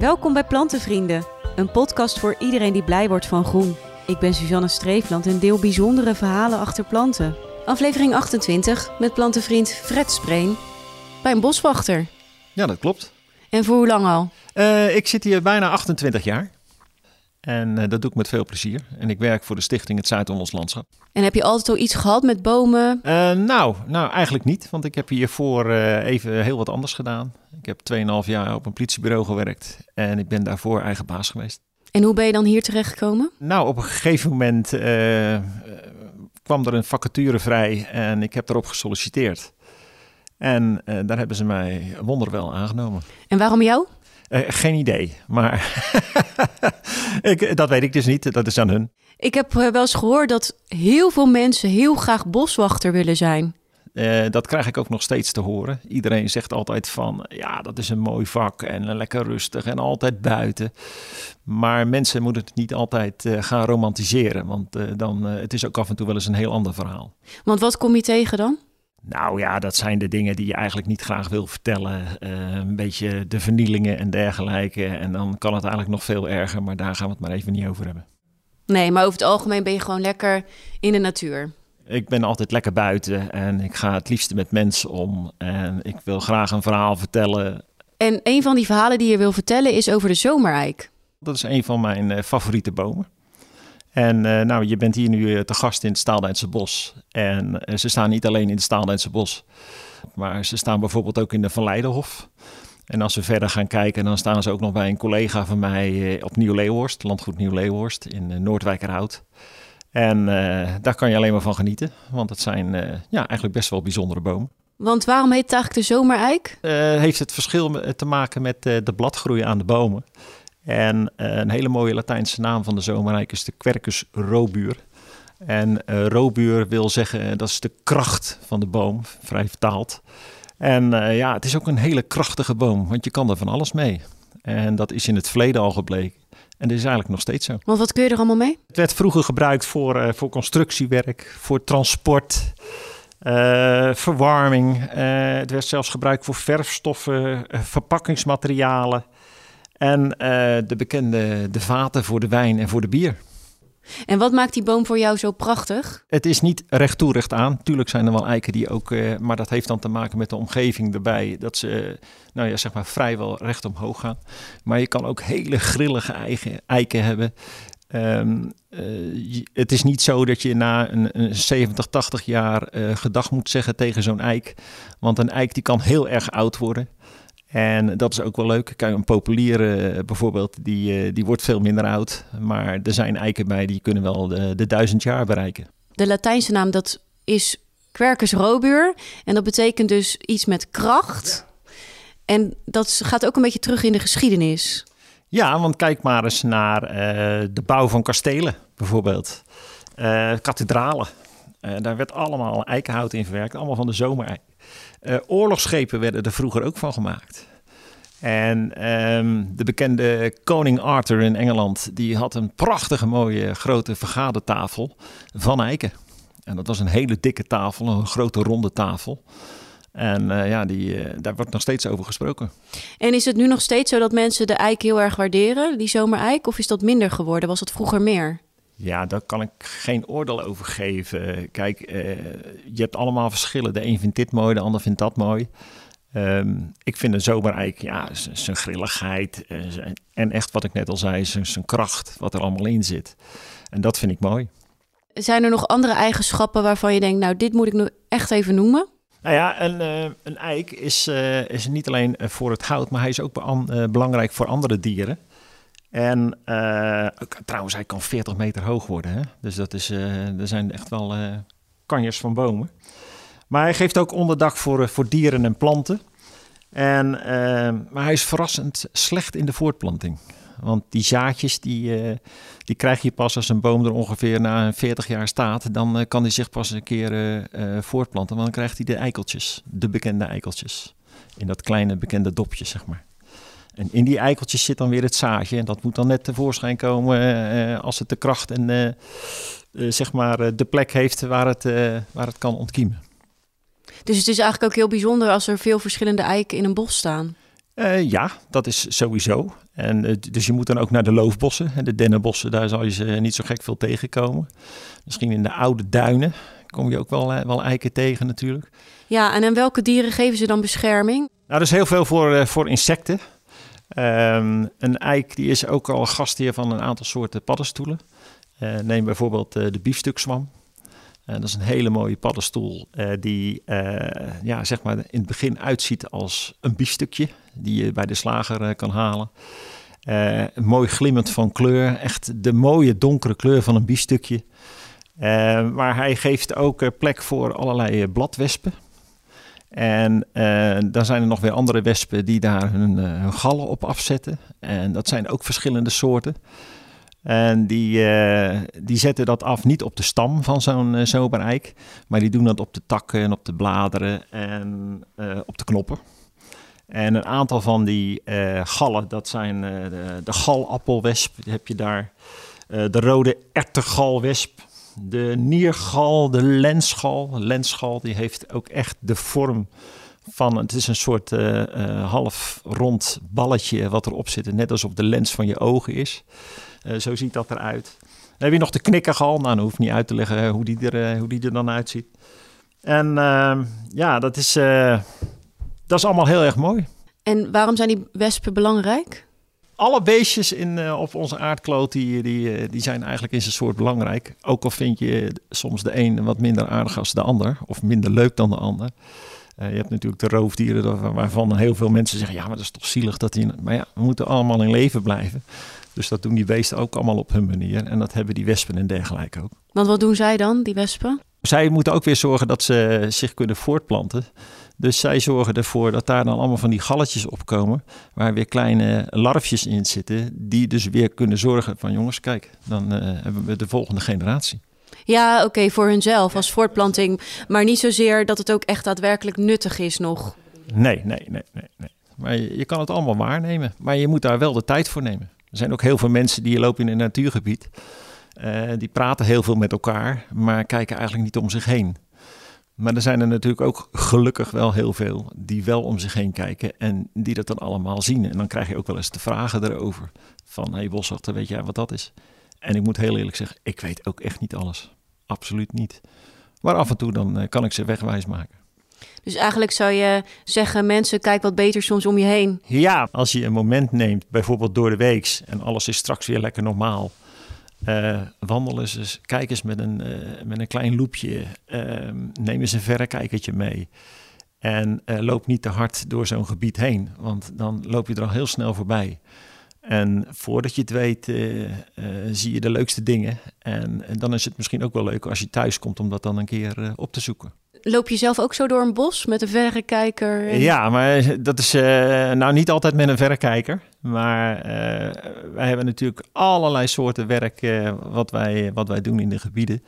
Welkom bij Plantenvrienden, een podcast voor iedereen die blij wordt van groen. Ik ben Suzanne Streefland en deel bijzondere verhalen achter planten. Aflevering 28 met plantenvriend Fred Spreen bij een boswachter. Ja, dat klopt. En voor hoe lang al? Uh, ik zit hier bijna 28 jaar. En uh, dat doe ik met veel plezier. En ik werk voor de stichting Het Zuid-Hollands Landschap. En heb je altijd al iets gehad met bomen? Uh, nou, nou, eigenlijk niet. Want ik heb hiervoor even heel wat anders gedaan. Ik heb 2,5 jaar op een politiebureau gewerkt. En ik ben daarvoor eigen baas geweest. En hoe ben je dan hier terechtgekomen? Nou, op een gegeven moment kwam er een vacature vrij. En ik heb daarop gesolliciteerd. En daar hebben ze mij wonderwel aangenomen. En waarom jou? Uh, geen idee, maar ik, dat weet ik dus niet. Dat is aan hun. Ik heb wel eens gehoord dat heel veel mensen heel graag boswachter willen zijn. Uh, dat krijg ik ook nog steeds te horen. Iedereen zegt altijd van, ja, dat is een mooi vak en lekker rustig en altijd buiten. Maar mensen moeten het niet altijd uh, gaan romantiseren, want dan, het is ook af en toe wel eens een heel ander verhaal. Want wat kom je tegen dan? Nou ja, dat zijn de dingen die je eigenlijk niet graag wil vertellen. Uh, een beetje de vernielingen en dergelijke. En dan kan het eigenlijk nog veel erger, maar daar gaan we het maar even niet over hebben. Nee, maar over het algemeen ben je gewoon lekker in de natuur. Ik ben altijd lekker buiten en ik ga het liefste met mensen om. En ik wil graag een verhaal vertellen. En een van die verhalen die je wil vertellen is over de zomereik. Dat is een van mijn uh, favoriete bomen. En uh, nou, je bent hier nu eh, te gast in het Staaldijnse Bos. En uh, ze staan niet alleen in het Staaldijnse Bos, maar ze staan bijvoorbeeld ook in de Van Leidenhof. En als we verder gaan kijken, dan staan ze ook nog bij een collega van mij op Nieuw-Leeuwhorst, landgoed Nieuw-Leeuwhorst in Noordwijkerhout. En daar kan je alleen maar van genieten, want het zijn ja, eigenlijk best wel bijzondere bomen. Want waarom heet het eigenlijk de zomereik? heeft het verschil te maken met de bladgroei aan de bomen. En uh, een hele mooie Latijnse naam van de zomerrijk is de Quercus robuur. En uh, robuur wil zeggen, dat is de kracht van de boom, vrij vertaald. En uh, ja, het is ook een hele krachtige boom, want je kan er van alles mee. En dat is in het verleden al gebleken. En dat is eigenlijk nog steeds zo. Want wat kun je er allemaal mee? Het werd vroeger gebruikt voor, voor constructiewerk, voor transport, verwarming. het werd zelfs gebruikt voor verfstoffen, verpakkingsmaterialen. En uh, de bekende de vaten voor de wijn en voor de bier. En wat maakt die boom voor jou zo prachtig? Het is niet recht toe, recht aan. Tuurlijk zijn er wel eiken die ook, uh, maar dat heeft dan te maken met de omgeving erbij. Dat ze, nou ja, zeg maar vrijwel recht omhoog gaan. Maar je kan ook hele grillige eigen, eiken hebben. Um, uh, het is niet zo dat je na een, een 70, 80 jaar gedag moet zeggen tegen zo'n eik. Want een eik die kan heel erg oud worden. En dat is ook wel leuk. Kijk, een populier uh, bijvoorbeeld, die, uh, die wordt veel minder oud. Maar er zijn eiken bij die kunnen wel de, de duizend jaar bereiken. De Latijnse naam dat is Quercus robur. En dat betekent dus iets met kracht. Ja. En dat gaat ook een beetje terug in de geschiedenis. Ja, want kijk maar eens naar uh, de bouw van kastelen bijvoorbeeld. kathedralen. Daar werd allemaal eikenhout in verwerkt. Allemaal van de zomereik. Uh, oorlogsschepen werden er vroeger ook van gemaakt. En um, de bekende koning Arthur in Engeland, die had een prachtige mooie grote vergadertafel van eiken. En dat was een hele dikke tafel, een grote ronde tafel. En uh, ja, die, daar wordt nog steeds over gesproken. En is het nu nog steeds zo dat mensen de eik heel erg waarderen, die zomereik? Of is dat minder geworden? Was het vroeger meer? Ja, daar kan ik geen oordeel over geven. Kijk, uh, je hebt allemaal verschillen. De een vindt dit mooi, de ander vindt dat mooi. Um, ik vind een zomereik, ja, zijn grilligheid uh, en echt wat ik net al zei, zijn kracht, wat er allemaal in zit. En dat vind ik mooi. Zijn er nog andere eigenschappen waarvan je denkt, nou, dit moet ik nu echt even noemen? Nou ja, een, uh, een eik is, is niet alleen voor het hout, maar hij is ook belangrijk voor andere dieren. En uh, trouwens, hij kan 40 meter hoog worden. Hè? Dus dat is, uh, er zijn echt wel uh, kanjers van bomen. Maar hij geeft ook onderdak voor, voor dieren en planten. En, maar hij is verrassend slecht in de voortplanting. Want die zaadjes, die, die krijg je pas als een boom er ongeveer na 40 jaar staat. Dan kan hij zich pas een keer voortplanten. Want dan krijgt hij de eikeltjes, de bekende eikeltjes. In dat kleine bekende dopje, zeg maar. En in die eikeltjes zit dan weer het zaadje. En dat moet dan net tevoorschijn komen uh, als het de kracht en uh, uh, zeg maar de plek heeft waar het, waar het kan ontkiemen. Dus het is eigenlijk ook heel bijzonder als er veel verschillende eiken in een bos staan. ja, dat is sowieso. En, dus je moet dan ook naar de loofbossen. En de dennenbossen, daar zal je ze niet zo gek veel tegenkomen. Misschien in de oude duinen kom je ook wel, wel eiken tegen natuurlijk. Ja, en aan welke dieren geven ze dan bescherming? Nou, is heel veel voor, voor insecten. Um, een eik die is ook al gastheer van een aantal soorten paddenstoelen. Uh, neem bijvoorbeeld uh, de biefstukzwam. Uh, dat is een hele mooie paddenstoel die ja, zeg maar in het begin uitziet als een biefstukje die je bij de slager kan halen. mooi glimmend van kleur, echt de mooie donkere kleur van een biefstukje. maar hij geeft ook plek voor allerlei bladwespen. En uh, dan zijn er nog weer andere wespen die daar hun, uh, gallen op afzetten. En dat zijn ook verschillende soorten. En die, uh, die zetten dat af niet op de stam van zo'n zomereik, maar die doen dat op de takken en op de bladeren en op de knoppen. En een aantal van die gallen, dat zijn de, de galappelwesp, heb je daar. de rode ertegalwesp, de niergal, de lensgal. lensgal die heeft ook echt de vorm van, het is een soort uh, uh, half rond balletje wat erop zit, net alsof de lens van je ogen is. Uh, zo ziet dat eruit. Dan heb je nog de knikkergal, nou dan hoef ik niet uit te leggen hoe die er, hoe die er dan uitziet. En ehm, ja, dat is, dat is allemaal heel erg mooi. En waarom zijn die wespen belangrijk? Alle beestjes in, uh, op onze aardkloot die, die, eh, die zijn eigenlijk in zijn soort belangrijk. Ook al vind je soms de een wat minder aardig als de ander, of minder leuk dan de ander. Uh, je hebt natuurlijk de roofdieren waarvan heel veel mensen zeggen: ja, maar dat is toch zielig dat die. Maar ja, we moeten allemaal in leven blijven. Dus dat doen die beesten ook allemaal op hun manier. En dat hebben die wespen en dergelijke ook. Want wat doen zij dan, die wespen? Zij moeten ook weer zorgen dat ze zich kunnen voortplanten. Dus zij zorgen ervoor dat daar dan allemaal van die galletjes opkomen, waar weer kleine larfjes in zitten, die dus weer kunnen zorgen van jongens, kijk, dan uh, hebben we de volgende generatie. Ja, oké, okay, voor hunzelf als voortplanting, maar niet zozeer dat het ook echt daadwerkelijk nuttig is nog. Nee, nee, nee, nee. nee. Maar je, je kan het allemaal waarnemen, maar je moet daar wel de tijd voor nemen. Er zijn ook heel veel mensen die lopen in een natuurgebied. Uh, die praten heel veel met elkaar, maar kijken eigenlijk niet om zich heen. Maar er zijn er natuurlijk ook gelukkig wel heel veel die wel om zich heen kijken en die dat dan allemaal zien. En dan krijg je ook wel eens de vragen erover. Van, hé hey Boswachter, weet jij wat dat is? En ik moet heel eerlijk zeggen, ik weet ook echt niet alles. Absoluut niet. Maar af en toe dan uh, kan ik ze wegwijs maken. Dus eigenlijk zou je zeggen, mensen, kijk wat beter soms om je heen. Ja, als je een moment neemt, bijvoorbeeld door de weeks en alles is straks weer lekker normaal uh, wandel eens, kijk eens met een, uh, met een klein loepje. Uh, neem eens een verrekijkertje mee. En uh, loop niet te hard door zo'n gebied heen, want dan loop je er al heel snel voorbij. En voordat je het weet, zie je de leukste dingen. En, en, dan is het misschien ook wel leuk als je thuis komt om dat dan een keer op te zoeken. Loop je zelf ook zo door een bos met een verrekijker? Ja, maar dat is uh, nou niet altijd met een verrekijker. Maar uh, wij hebben natuurlijk allerlei soorten werk uh, wat, wij, wat wij doen in de gebieden.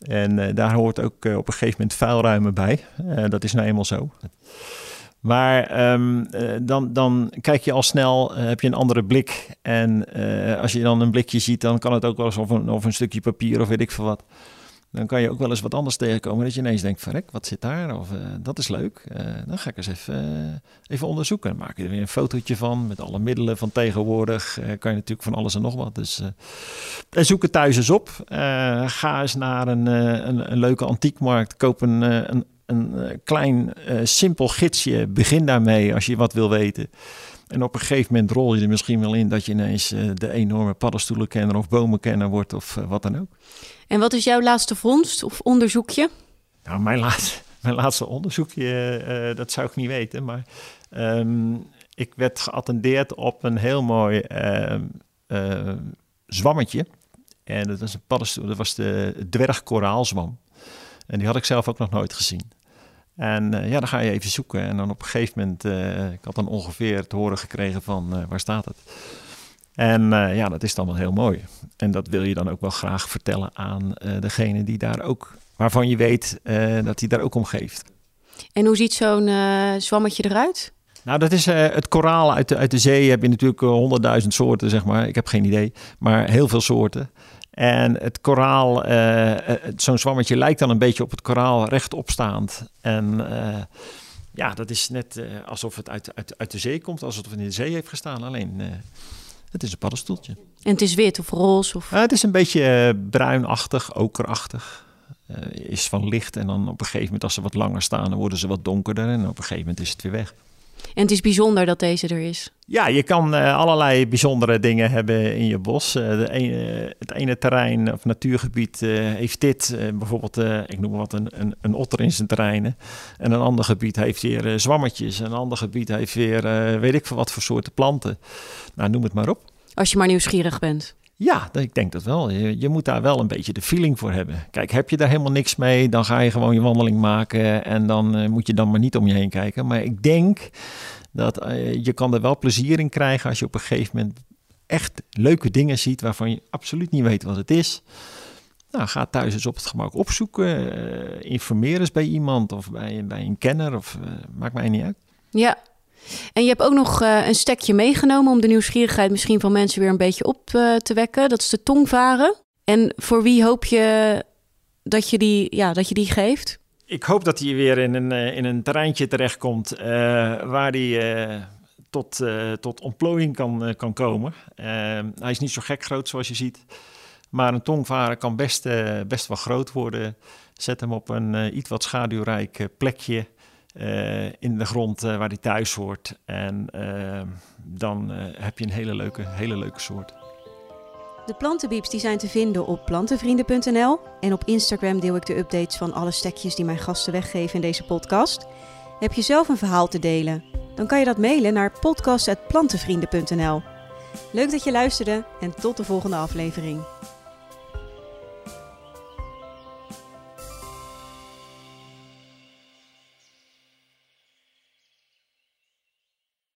En daar hoort ook op een gegeven moment vuilruimen bij. dat is nou eenmaal zo. Maar um, dan, dan kijk je al snel, heb je een andere blik. En als je dan een blikje ziet, dan kan het ook wel eens of een, of een stukje papier of weet ik veel wat dan kan je ook wel eens wat anders tegenkomen. Dat je ineens denkt, verrek, wat zit daar? Of uh, dat is leuk. Uh, dan ga ik eens even, uh, even onderzoeken. Maak je er weer een fotootje van. Met alle middelen van tegenwoordig kan je natuurlijk van alles en nog wat. Dus zoek het thuis eens op. ga eens naar een, een, een, leuke antiekmarkt. Koop een, een, een klein simpel gidsje. Begin daarmee als je wat wil weten. En op een gegeven moment rol je er misschien wel in dat je ineens de enorme paddenstoelenkenner of bomenkenner wordt of wat dan ook. En wat is jouw laatste vondst of onderzoekje? Nou, mijn laatste, mijn laatste onderzoekje, uh, dat zou ik niet weten. Maar um, ik werd geattendeerd op een heel mooi uh, zwammetje. En dat was een paddenstoel, dat was de dwergkoraalzwam. En die had ik zelf ook nog nooit gezien. En ja, dan ga je even zoeken. En dan op een gegeven moment, ik had dan ongeveer te horen gekregen van waar staat het. En uh, ja, dat is dan wel heel mooi. En dat wil je dan ook wel graag vertellen aan uh, degene die daar ook, waarvan je weet uh, dat hij daar ook om geeft. En hoe ziet zo'n zwammetje eruit? Nou, dat is het koraal uit de, uit de zee. Heb je natuurlijk honderdduizend soorten, zeg maar. Ik heb geen idee, maar heel veel soorten. En het koraal, zo'n zwammetje lijkt dan een beetje op het koraal rechtopstaand. En ja, dat is net eh, alsof het uit, uit, uit de zee komt, alsof het in de zee heeft gestaan. Alleen, het is een paddenstoeltje. En het is wit of roze? Of... het is een beetje bruinachtig, okerachtig. is van licht en dan op een gegeven moment, als ze wat langer staan, dan worden ze wat donkerder. En op een gegeven moment is het weer weg. En het is bijzonder dat deze er is. Ja, je kan uh, allerlei bijzondere dingen hebben in je bos. Uh, de ene, het ene terrein of natuurgebied uh, heeft dit. bijvoorbeeld, ik noem wat, een, een, een, otter in zijn terreinen. En een ander gebied heeft weer zwammetjes. Een ander gebied heeft weer, weet ik veel wat voor soorten planten. Nou, noem het maar op. Als je maar nieuwsgierig bent. Ja, ik denk dat wel. Je, je, moet daar wel een beetje de feeling voor hebben. Kijk, heb je daar helemaal niks mee, dan ga je gewoon je wandeling maken en dan moet je dan maar niet om je heen kijken. Maar ik denk dat uh, je kan er wel plezier in krijgen als je op een gegeven moment echt leuke dingen ziet waarvan je absoluut niet weet wat het is. Nou, ga thuis eens op het gemak opzoeken. Uh, informeer eens bij iemand of bij, bij een kenner. Of, maakt mij niet uit. Ja. En je hebt ook nog een stekje meegenomen om de nieuwsgierigheid misschien van mensen weer een beetje op te wekken. Dat is de tongvaren. En voor wie hoop je dat je die, ja, dat je die geeft? ik hoop dat hij weer in een, eh, in een terreintje terechtkomt waar hij tot, tot ontplooiing kan, kan komen. hij is niet zo gek groot zoals je ziet. Maar een tongvaren kan best, best wel groot worden. Zet hem op een iets wat schaduwrijk plekje in de grond waar hij thuis hoort. En dan heb je een hele leuke, hele leuke soort. De plantenbieps die zijn te vinden op plantenvrienden.nl en op Instagram deel ik de updates van alle stekjes die mijn gasten weggeven in deze podcast. Heb je zelf een verhaal te delen? Dan kan je dat mailen naar podcast.plantenvrienden.nl. Leuk dat je luisterde en tot de volgende aflevering.